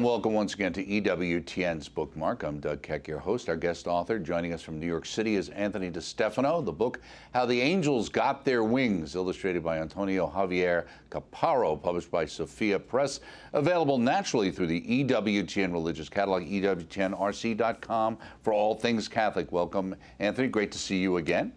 And welcome once again to EWTN's Bookmark. I'm Doug Keck, your host. Our guest author joining us from New York City is Anthony DeStefano. The book, How the Angels Got Their Wings, illustrated by Antonio Javier Caparo, published by Sophia Press, available naturally through the EWTN Religious Catalog, EWTNRC.com for all things Catholic. Welcome, Anthony. Great to see you again.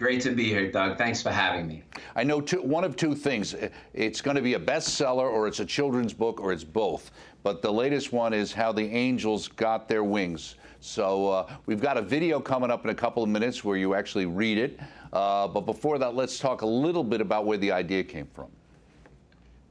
Great to be here, Doug. Thanks for having me. I know two, one of two things. It's going to be a bestseller, or it's a children's book, or it's both. But the latest one is How the Angels Got Their Wings. So uh, we've got a video coming up in a couple of minutes where you actually read it. Uh, but before that, let's talk a little bit about where the idea came from.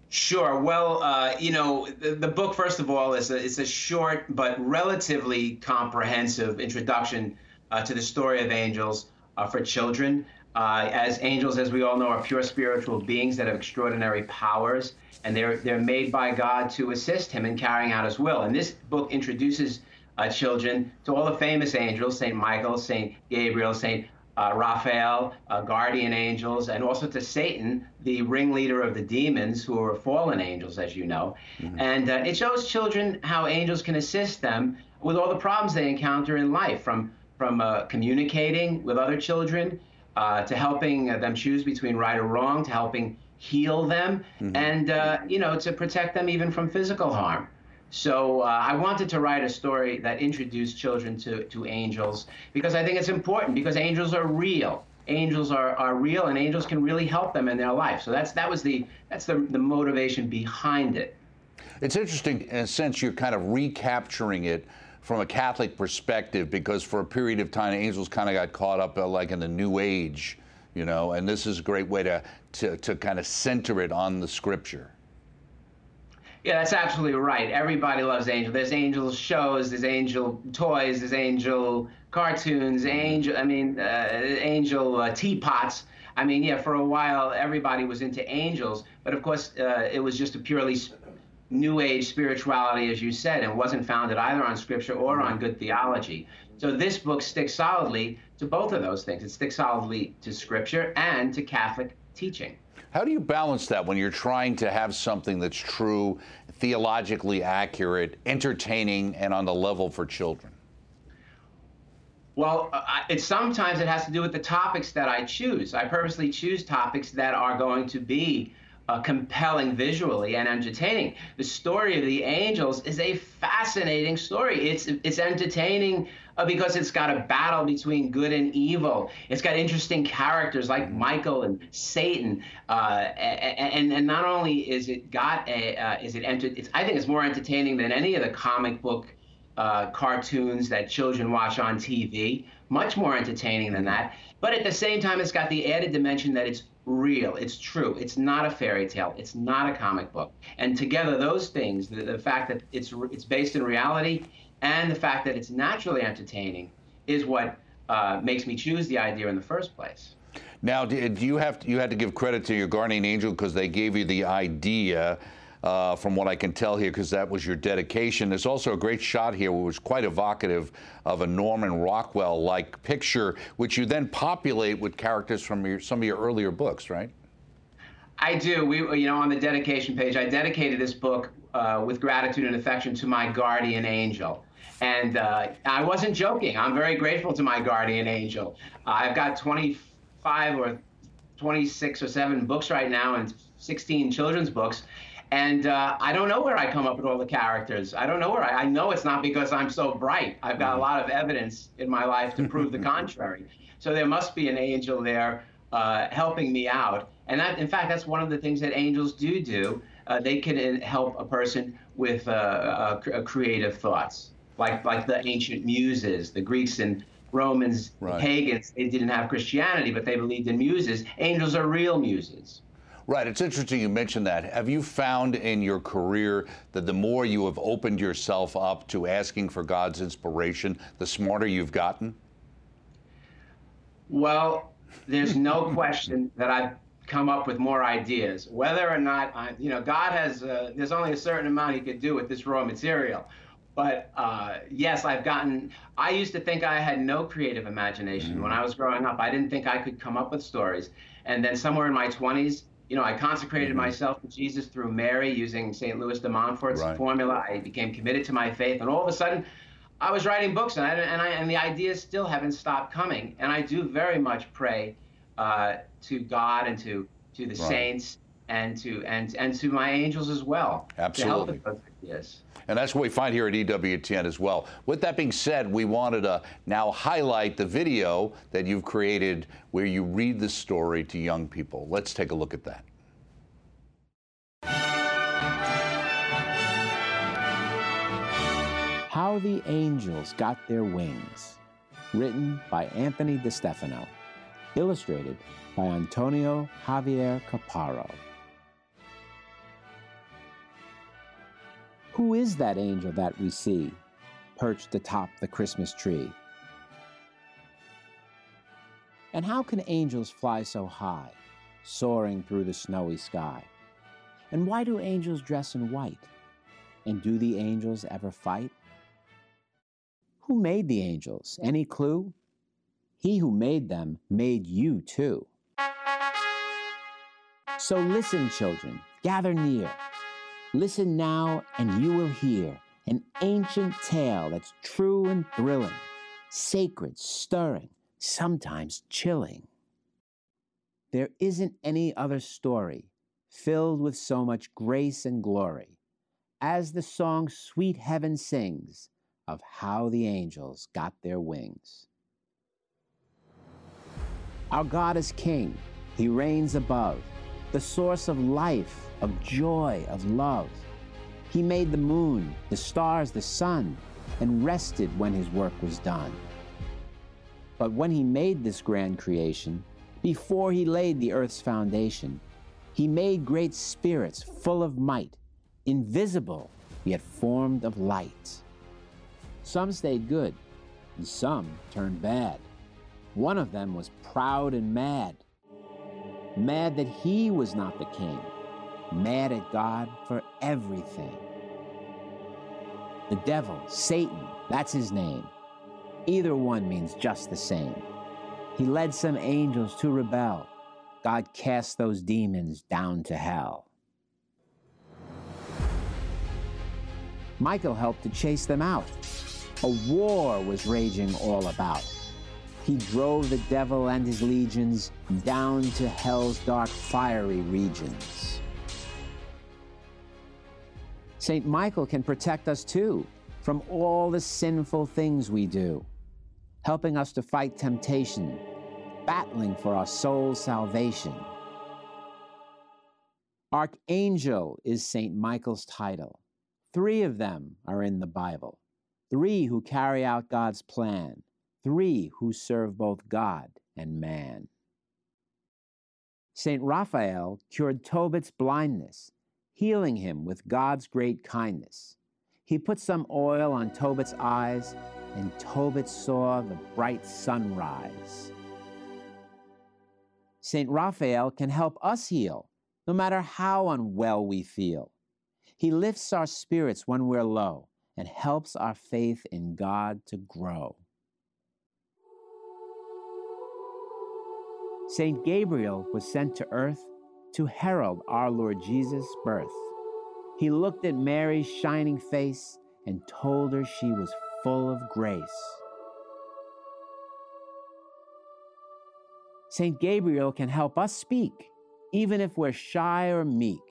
Sure. Well, uh, you know, the, the, book, first of all, is a, it's a short but relatively comprehensive introduction uh, to the story of angels uh, for children. Uh, as angels, as we all know, are pure spiritual beings that have extraordinary powers, and they're they're made by God to assist Him in carrying out His will. And this book introduces uh, children to all the famous angels: Saint Michael, Saint Gabriel, Saint uh, Raphael, uh, guardian angels, and also to Satan, the ringleader of the demons, who are fallen angels, as you know. Mm-hmm. And uh, it shows children how angels can assist them with all the problems they encounter in life, from from uh, communicating with other children uh, to helping uh, them choose between right or wrong, to helping heal them, mm-hmm. and uh, you know to protect them even from physical harm. So uh, I wanted to write a story that introduced children to, to angels because I think it's important because angels are real. Angels are, are real and angels can really help them in their life. So that's that was the that's the, the motivation behind it. It's interesting in a sense you're kind of recapturing it from a Catholic perspective because for a period of time, angels kind of got caught up uh, like in the New Age, you know, and this is a great way to, to, to kind of center it on the scripture. Yeah, that's absolutely right. Everybody loves angel. There's angel shows, there's angel toys, there's angel cartoons, angel. I mean, uh, angel uh, teapots. I mean, yeah, for a while everybody was into angels, but of course uh, it was just a purely New Age spirituality, as you said, and wasn't founded either on Scripture or on good theology. So this book sticks solidly to both of those things. It sticks solidly to Scripture and to Catholic teaching. How do you balance that when you're trying to have something that's true, theologically accurate, entertaining, and on the level for children? Well, uh, it sometimes it has to do with the topics that I choose. I purposely choose topics that are going to be uh, compelling visually and entertaining. The story of the angels is a fascinating story. It's it's entertaining uh, because it's got a battle between good and evil. It's got interesting characters like Michael and Satan, uh, and and not only is it got a uh, is it enter- it's, I think it's more entertaining than any of the comic book uh, cartoons that children watch on TV. Much more entertaining than that. But at the same time, it's got the added dimension that it's real. It's true. It's not a fairy tale. It's not a comic book. And together, those things, the, the fact that it's it's based in reality, and the fact that it's naturally entertaining, is what uh, makes me choose the idea in the first place. Now, do you have to, you had to give credit to your guardian angel because they gave you the idea uh, from what I can tell here, because that was your dedication. There's also a great shot here, which was quite evocative of a Norman Rockwell-like picture, which you then populate with characters from your, some of your earlier books, right? I do. We, you know, on the dedication page, I dedicated this book uh, with gratitude and affection to my guardian angel. And uh, I wasn't joking. I'm very grateful to my guardian angel. Uh, I've got 25 or 26 or 7 books right now and 16 children's books. And uh, I don't know where I come up with all the characters. I don't know where I, I know it's not because I'm so bright. I've got a mm-hmm. lot of evidence in my life to prove the contrary. So there must be an angel there uh, helping me out. And that, in fact, that's one of the things that angels do do. Uh, they can uh, help a person with uh, creative thoughts, like like the ancient muses, the Greeks and Romans, right. pagans. They didn't have Christianity, but they believed in muses. Angels are real muses. Right. It's interesting you mentioned that. Have you found in your career that the more you have opened yourself up to asking for God's inspiration, the smarter you've gotten? Well, there's no question that I've come up with more ideas. Whether or not, I, you know, God has, uh, there's only a certain amount He could do with this raw material. But uh, yes, I've gotten, I used to think I had no creative imagination. Mm-hmm. When I was growing up, I didn't think I could come up with stories. And then somewhere in my 20s, you know, I consecrated mm-hmm. myself to Jesus through Mary using St. Louis de Montfort's right. formula. I became committed to my faith, and all of a sudden, I was writing books, and I, and, I, and the ideas still haven't stopped coming. And I do very much pray uh, to God and to to the right. saints and to and and to my angels as well. Absolutely. To help yes. And that's what we find here at EWTN as well. With that being said, we wanted to now highlight the video that you've created where you read the story to young people. Let's take a look at that. How the Angels Got Their Wings, written by Anthony DeStefano, illustrated by Antonio Javier Caparo. Who is that angel that we see perched atop the Christmas tree? And how can angels fly so high, soaring through the snowy sky? And why do angels dress in white? And do the angels ever fight? Who made the angels? Any clue? He who made them made you too. So listen, children, gather near Listen now, and you will hear an ancient tale that's true and thrilling, sacred, stirring, sometimes chilling. There isn't any other story filled with so much grace and glory as the song Sweet Heaven sings of how the angels got their wings. Our God is King, He reigns above, the source of life of joy, of love. He made the moon, the stars, the sun, and rested when his work was done. But when he made this grand creation, before he laid the earth's foundation, he made great spirits full of might, invisible, yet formed of light. Some stayed good, and some turned bad. One of them was proud and mad, mad that he was not the king mad at God for everything. The devil, Satan, that's his name. Either one means just the same. He led some angels to rebel. God cast those demons down to hell. Michael helped to chase them out. A war was raging all about. He drove the devil and his legions down to hell's dark, fiery regions. St. Michael can protect us too from all the sinful things we do, helping us to fight temptation, battling for our soul's salvation. Archangel is St. Michael's title. Three of them are in the Bible. Three who carry out God's plan. Three who serve both God and man. St. Raphael cured Tobit's blindness healing him with God's great kindness. He put some oil on Tobit's eyes, and Tobit saw the bright sunrise. St. Raphael can help us heal, no matter how unwell we feel. He lifts our spirits when we're low and helps our faith in God to grow. St. Gabriel was sent to earth to herald our Lord Jesus' birth. He looked at Mary's shining face and told her she was full of grace. St. Gabriel can help us speak, even if we're shy or meek,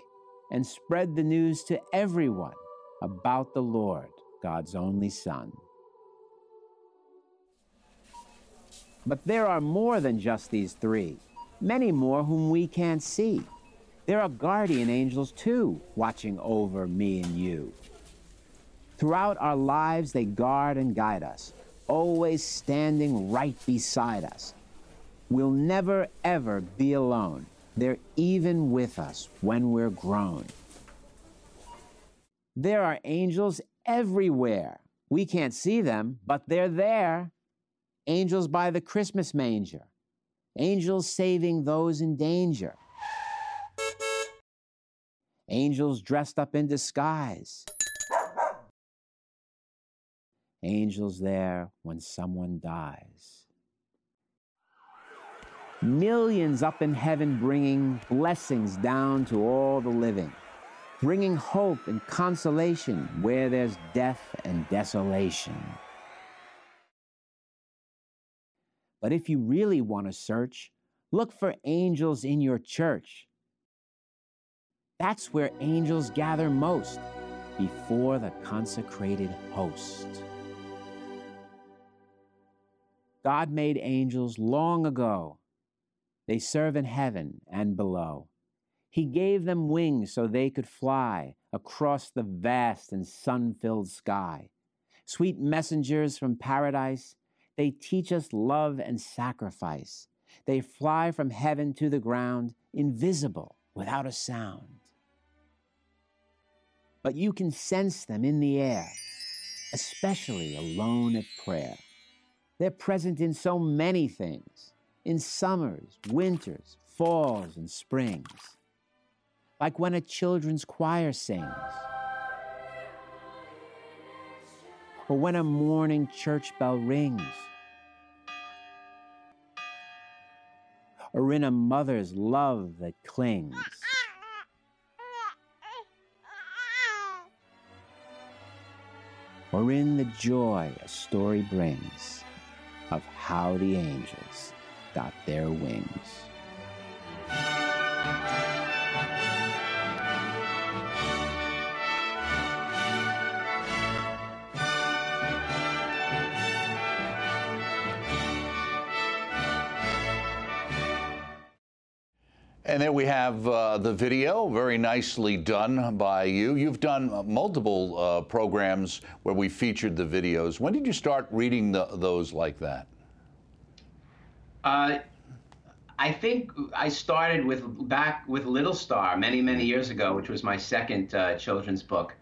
and spread the news to everyone about the Lord, God's only Son. But there are more than just these three many more whom we can't see. There are guardian angels too, watching over me and you. Throughout our lives, they guard and guide us, always standing right beside us. We'll never, ever be alone. They're even with us when we're grown. There are angels everywhere. We can't see them, but they're there. Angels by the Christmas manger, angels saving those in danger, angels dressed up in disguise, angels there when someone dies. Millions up in heaven bringing blessings down to all the living, bringing hope and consolation where there's death and desolation. But if you really want to search, look for angels in your church. That's where angels gather most, before the consecrated host. God made angels long ago. They serve in heaven and below. He gave them wings so they could fly across the vast and sun filled sky. Sweet messengers from paradise, they teach us love and sacrifice. They fly from heaven to the ground, invisible, without a sound. But you can sense them in the air, especially alone at prayer. They're present in so many things in summers, winters, falls, and springs. Like when a children's choir sings, or when a morning church bell rings, or in a mother's love that clings. Or in the joy a story brings of how the angels got their wings. And then we have uh, the video, very nicely done by you. You've done uh, multiple uh, programs where we featured the videos. When did you start reading the, those like that? Uh, I think I started with back with Little Star many, many years ago, which was my second uh, children's book.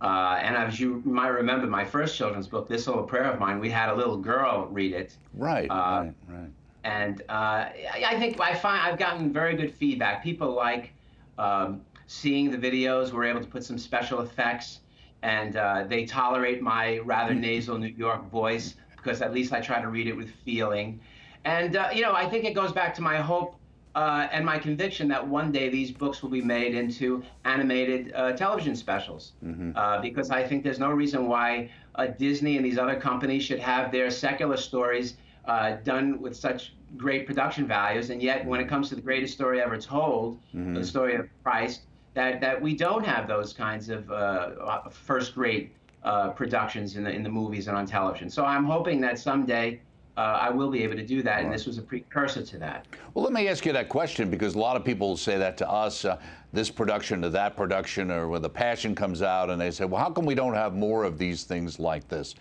Uh, and as you might remember, my first children's book, This Little Prayer of Mine, we had a little girl read it. Right, right, right and uh, I think I find I've gotten very good feedback. People like um, seeing the videos. We're able to put some special effects, and uh, they tolerate my rather nasal New York voice because at least I try to read it with feeling. And uh, you know, I think it goes back to my hope uh, and my conviction that one day these books will be made into animated uh, television specials. Mm-hmm. Uh, because I think there's no reason why Disney and these other companies should have their secular stories uh, done with such great production values, and yet when it comes to the greatest story ever told, mm-hmm. the story of Christ, that that we don't have those kinds of uh, uh first-rate uh, productions in the in the movies and on television. So I'm hoping that someday. Uh, I will be able to do that, and this was a precursor to that. Well, let me ask you that question because a lot of people say that to us, uh, this production to that production, or when the Passion comes out, and they say, well, how come we don't have more of these things like this?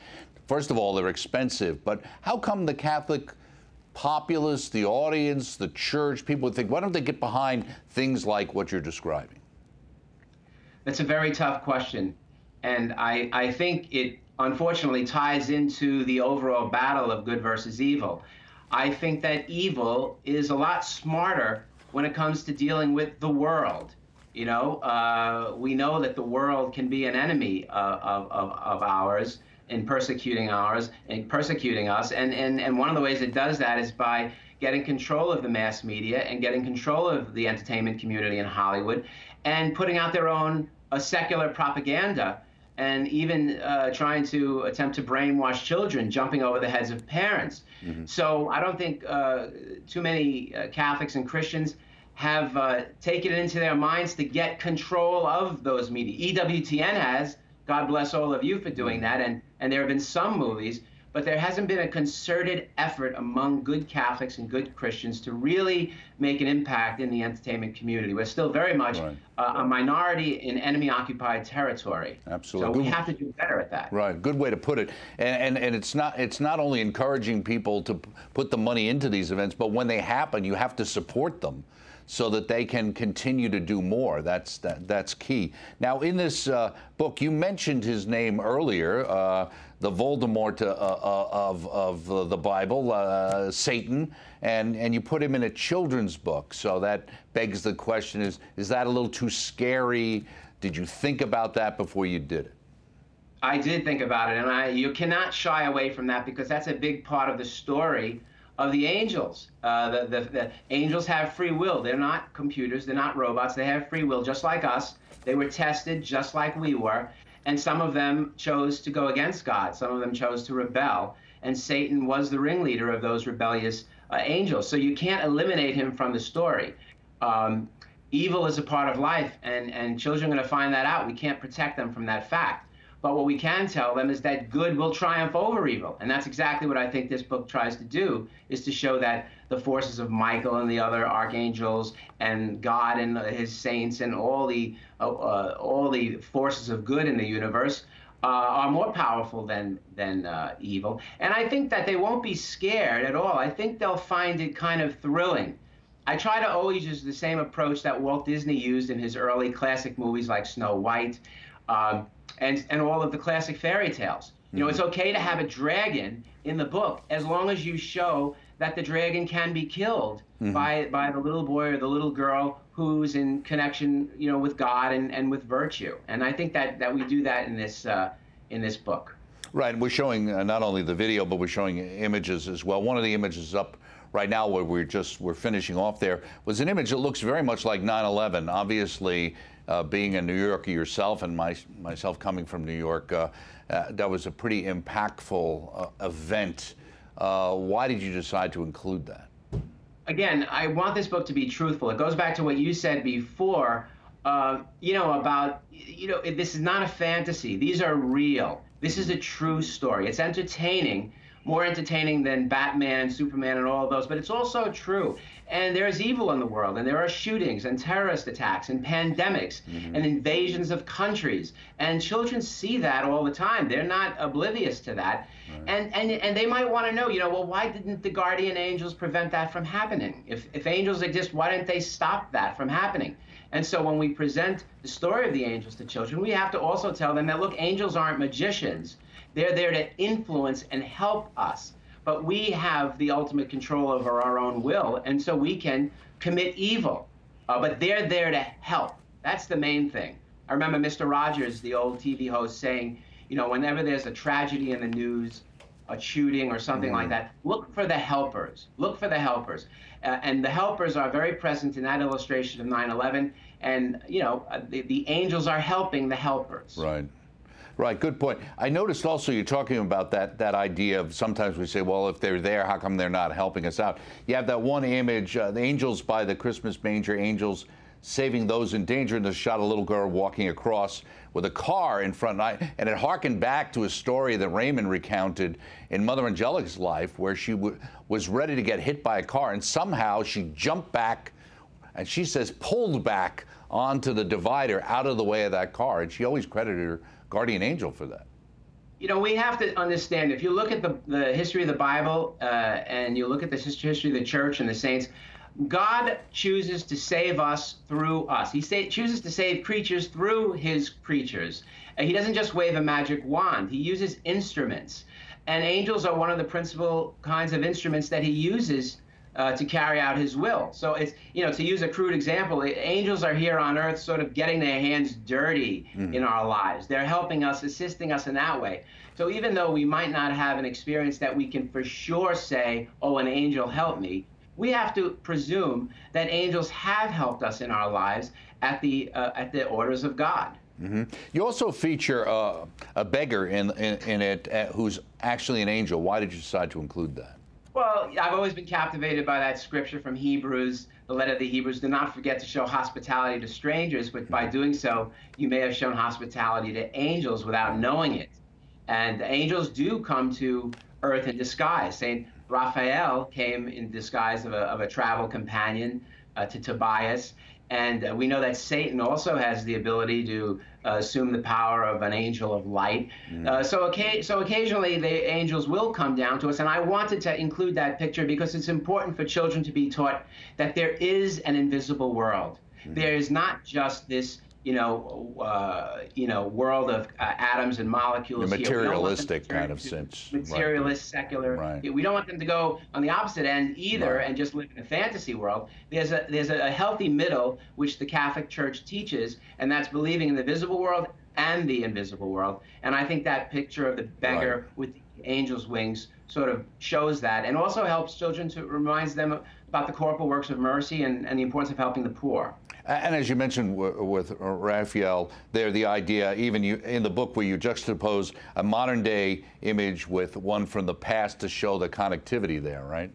First of all, they're expensive, but how come the Catholic populace, the audience, the church, people would think, why don't they get behind things like what you're describing? That's a very tough question. And I, I think it unfortunately ties into the overall battle of good versus evil. I think that evil is a lot smarter when it comes to dealing with the world. You know, uh, we know that the world can be an enemy uh, of, of, of ours in persecuting ours and persecuting us. And, and, and one of the ways it does that is by getting control of the mass media and getting control of the entertainment community in Hollywood and putting out their own uh, secular propaganda and even uh, trying to attempt to brainwash children, jumping over the heads of parents. Mm-hmm. So I don't think uh, too many uh, Catholics and Christians have uh, taken it into their minds to get control of those media. EWTN has, God bless all of you for doing that. And, and there have been some movies, but there hasn't been a concerted effort among good Catholics and good Christians to really make an impact in the entertainment community. We're still very much right. uh, a minority in enemy occupied territory. Absolutely. So we have to do better at that. Right. Good way to put it. And, and, and it's, not, it's not only encouraging people to put the money into these events, but when they happen, you have to support them so that they can continue to do more. That's that, that's key. Now, in this uh, book, you mentioned his name earlier, uh, the Voldemort uh, uh of of uh, the Bible, uh, Satan, and and you put him in a children's book. So that begs the question: Is is that a little too scary? Did you think about that before you did it? I did think about it, and I you cannot shy away from that because that's a big part of the story of the angels. Uh, the, the, the, angels have free will. They're not computers, they're not robots. They have free will just like us. They were tested just like we were. And some of them chose to go against God, some of them chose to rebel. And Satan was the ringleader of those rebellious uh, angels. So you can't eliminate him from the story. Um, evil is a part of life, and, and children are going to find that out. We can't protect them from that fact. But what we can tell them is that good will triumph over evil. And that's exactly what I think this book tries to do, is to show that the forces of Michael and the other archangels and God and his saints and all the, uh, uh, all the forces of good in the universe uh, are more powerful than, than uh, evil. And I think that they won't be scared at all. I think they'll find it kind of thrilling. I try to always use the same approach that Walt Disney used in his early classic movies like Snow White. Um, and, and all of the classic fairy tales. You know, it's mm-hmm. okay to have a dragon in the book as long as you show that the dragon can be killed mm-hmm. by by the little boy or the little girl who's in connection, you know, with God and, and with virtue. And I think that that we do that in this uh, in this book. Right. We're showing uh, not only the video, but we're showing images as well. One of the images up right now, where we're just we're finishing off there, was an image that looks very much like 9/11. Obviously, uh, being a New Yorker yourself and my, myself coming from New York, uh, uh, that was a pretty impactful uh, event. Uh, why did you decide to include that? Again, I want this book to be truthful. It goes back to what you said before, uh, you know, about, you know, this is not a fantasy. These are real. This is a true story. It's entertaining, more entertaining than Batman, and Superman, and all of those, but it's also true. And there's evil in the world, and there are shootings and terrorist attacks and pandemics mm-hmm. and invasions of countries. And children see that all the time. They're not oblivious to that. Right. And, and, and they might want to know, you know, well, why didn't the guardian angels prevent that from happening? If, if angels exist, why didn't they stop that from happening? And so when we present the story of the angels to children, we have to also tell them that, look, angels aren't magicians. They're there to influence and help us but we have the ultimate control over our own will, and so we can commit evil. Uh, but they're there to help. That's the main thing. I remember Mr. Rogers, the old TV host, saying, you know, whenever there's a tragedy in the news, a shooting or something mm. like that, look for the helpers. Look for the helpers. Uh, and the helpers are very present in that illustration of 9 11. And, you know, uh, the, the angels are helping the helpers. Right. Right, good point. I noticed also you're talking about that that idea of sometimes we say, well, if they're there, how come they're not helping us out? You have that one image, uh, the angels by the Christmas manger, angels saving those in danger, and they shot a little girl walking across with a car in front. And, and it harkened back to a story that Raymond recounted in Mother Angelica's life, where she was ready to get hit by a car, and somehow she jumped back, and she says pulled back onto the divider out of the way of that car, and she always credited her guardian angel for that. You know, we have to understand if you look at the, the history of the Bible uh, and you look at the history of the church and the saints, God chooses to save us through us. He say, chooses to save creatures through his creatures. And he doesn't just wave a magic wand, he uses instruments. And angels are one of the principal kinds of instruments that he uses uh, to carry out his will. So it's, you know, to use a crude example, angels are here on earth sort of getting their hands dirty mm. in our lives. They're helping us, assisting us in that way. So even though we might not have an experience that we can for sure say, oh, an angel helped me, we have to presume that angels have helped us in our lives at the, uh, at the orders of God. Mm-hmm. You also feature uh, a beggar in, in, in it uh, who's actually an angel. Why did you decide to include that? Well, I've always been captivated by that scripture from Hebrews, the letter of the Hebrews. Do not forget to show hospitality to strangers, but by doing so, you may have shown hospitality to angels without knowing it. And the angels do come to earth in disguise. Saint Raphael came in disguise of a, of a travel companion to Tobias. And uh, we know that Satan also has the ability to uh, assume the power of an angel of light. Mm. Uh, so, okay, so occasionally the angels will come down to us. And I wanted to include that picture because it's important for children to be taught that there is an invisible world. Mm. There is not just this you know, uh, you know, world of uh, atoms and molecules. The materialistic kind of sense. Materialist, right. secular. Right. We don't want them to go on the opposite end either right. and just live in a fantasy world. There's a there's a healthy middle which the Catholic Church teaches, and that's believing in the visible world and the invisible world. And I think that picture of the beggar with angel's wings sort of shows that and also helps children to reminds them about the corporal works of mercy and, and the importance of helping the poor. And as you mentioned with Raphael, there the idea, even you, in the book, where you juxtapose a modern day image with one from the past to show the connectivity there, right?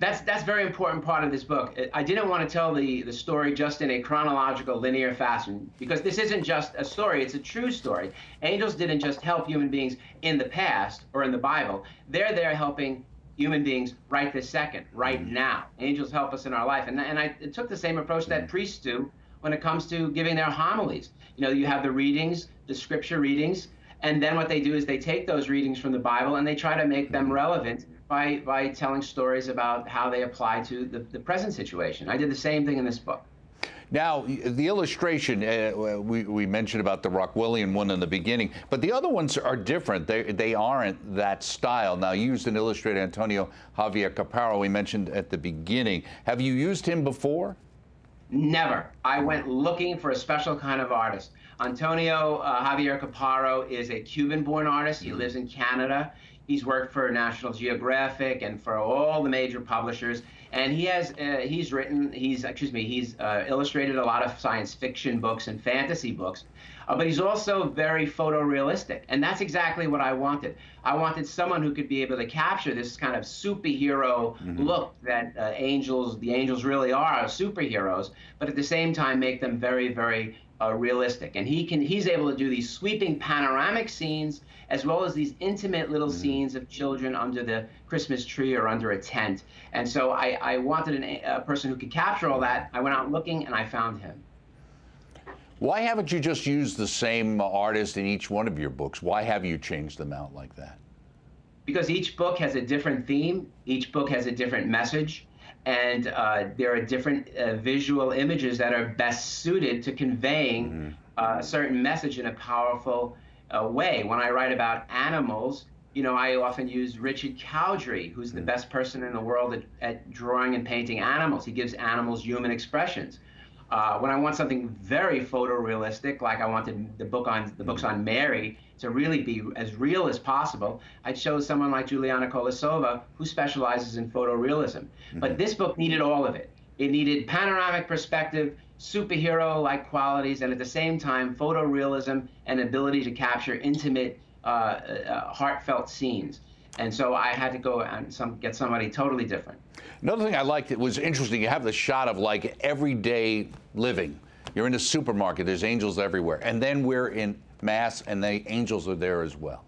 That's that's very important part of this book. I didn't want to tell the the story just in a chronological, linear fashion because this isn't just a story; it's a true story. Angels didn't just help human beings in the past or in the Bible; they're there helping human beings right this second, right mm-hmm. now. Angels help us in our life. And, and I took the same approach that mm-hmm. priests do when it comes to giving their homilies. You know, you have the readings, the scripture readings, and then what they do is they take those readings from the Bible and they try to make them mm-hmm. relevant by, by telling stories about how they apply to the, the present situation. I did the same thing in this book. Now, the illustration, uh, we, we mentioned about the Rockwellian one in the beginning, but the other ones are different. They, they aren't that style. Now, you used an illustrator, Antonio Javier Caparo, we mentioned at the beginning. Have you used him before? Never. I went looking for a special kind of artist. Antonio uh, Javier Caparo is a Cuban born artist. He lives in Canada. He's worked for National Geographic and for all the major publishers and he has uh, he's written he's excuse me he's uh, illustrated a lot of science fiction books and fantasy books uh, but he's also very photorealistic and that's exactly what i wanted i wanted someone who could be able to capture this kind of superhero mm-hmm. look that uh, angels the angels really are superheroes but at the same time make them very very uh, realistic. And he can he's able to do these sweeping panoramic scenes as well as these intimate little mm. scenes of children under the Christmas tree or under a tent. And so I, I wanted an, a person who could capture all that. I went out looking and I found him. Why haven't you just used the same artist in each one of your books? Why have you changed them out like that? Because each book has a different theme, each book has a different message and uh, there are different uh, visual images that are best suited to conveying mm-hmm. uh, a certain message in a powerful uh, way. When I write about animals, you know, I often use Richard Cowdery, who's mm-hmm. the best person in the world at, at, drawing and painting animals. He gives animals human expressions. Uh, when I want something very photorealistic, like I wanted the book on the books mm-hmm. on Mary, to really be as real as possible, I chose someone like Juliana Kolesova, who specializes in photorealism. Mm-hmm. But this book needed all of it. It needed panoramic perspective, superhero like qualities, and at the same time, photorealism and ability to capture intimate, uh, uh, heartfelt scenes. And so I had to go and some, get somebody totally different. Another thing I liked that was interesting, you have the shot of like everyday living. You're in a supermarket, there's angels everywhere. And then we're in mass, and the angels are there as well.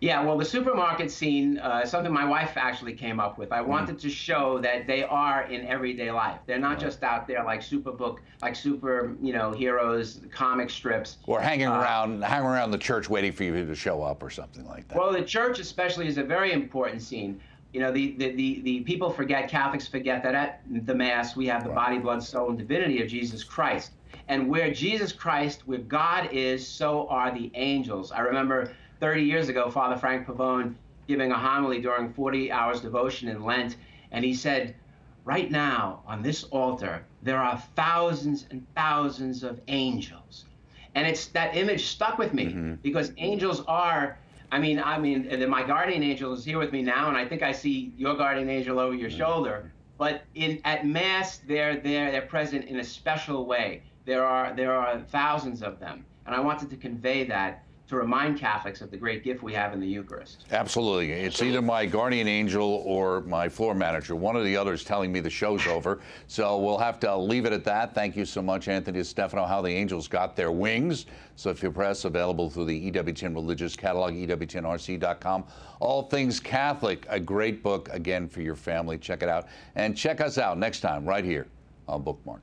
Yeah, well, the supermarket scene, uh, something my wife actually came up with. I mm. wanted to show that they are in everyday life. They're not right. just out there like super book, like super, you know, heroes, comic strips. Or hanging uh, around, hanging around the church waiting for you to show up or something like that. Well, the church especially is a very important scene. You know, the, the, the, the people forget, Catholics forget that at the Mass we have the right. body, blood, soul, and divinity of Jesus Christ. And where Jesus Christ, where God is, so are the angels. I remember 30 years ago, Father Frank Pavone giving a homily during 40 hours devotion in Lent, and he said, Right now, on this altar, there are thousands and thousands of angels. And it's that image stuck with me mm-hmm. because angels are I mean, I mean, my guardian angel is here with me now, and I think I see your guardian angel over your mm-hmm. shoulder. But in at mass, they're there, they're present in a special way. There are there are thousands of them, and I wanted to convey that to remind Catholics of the great gift we have in the Eucharist. Absolutely. It's either my guardian angel or my floor manager. One or the other is telling me the show's over. So we'll have to leave it at that. Thank you so much, Anthony Stefano, How the Angels Got Their Wings. Sophia Press, available through the EWTN Religious Catalog, EWTNRC.com. All Things Catholic, a great book, again, for your family. Check it out. And check us out next time right here on Bookmark.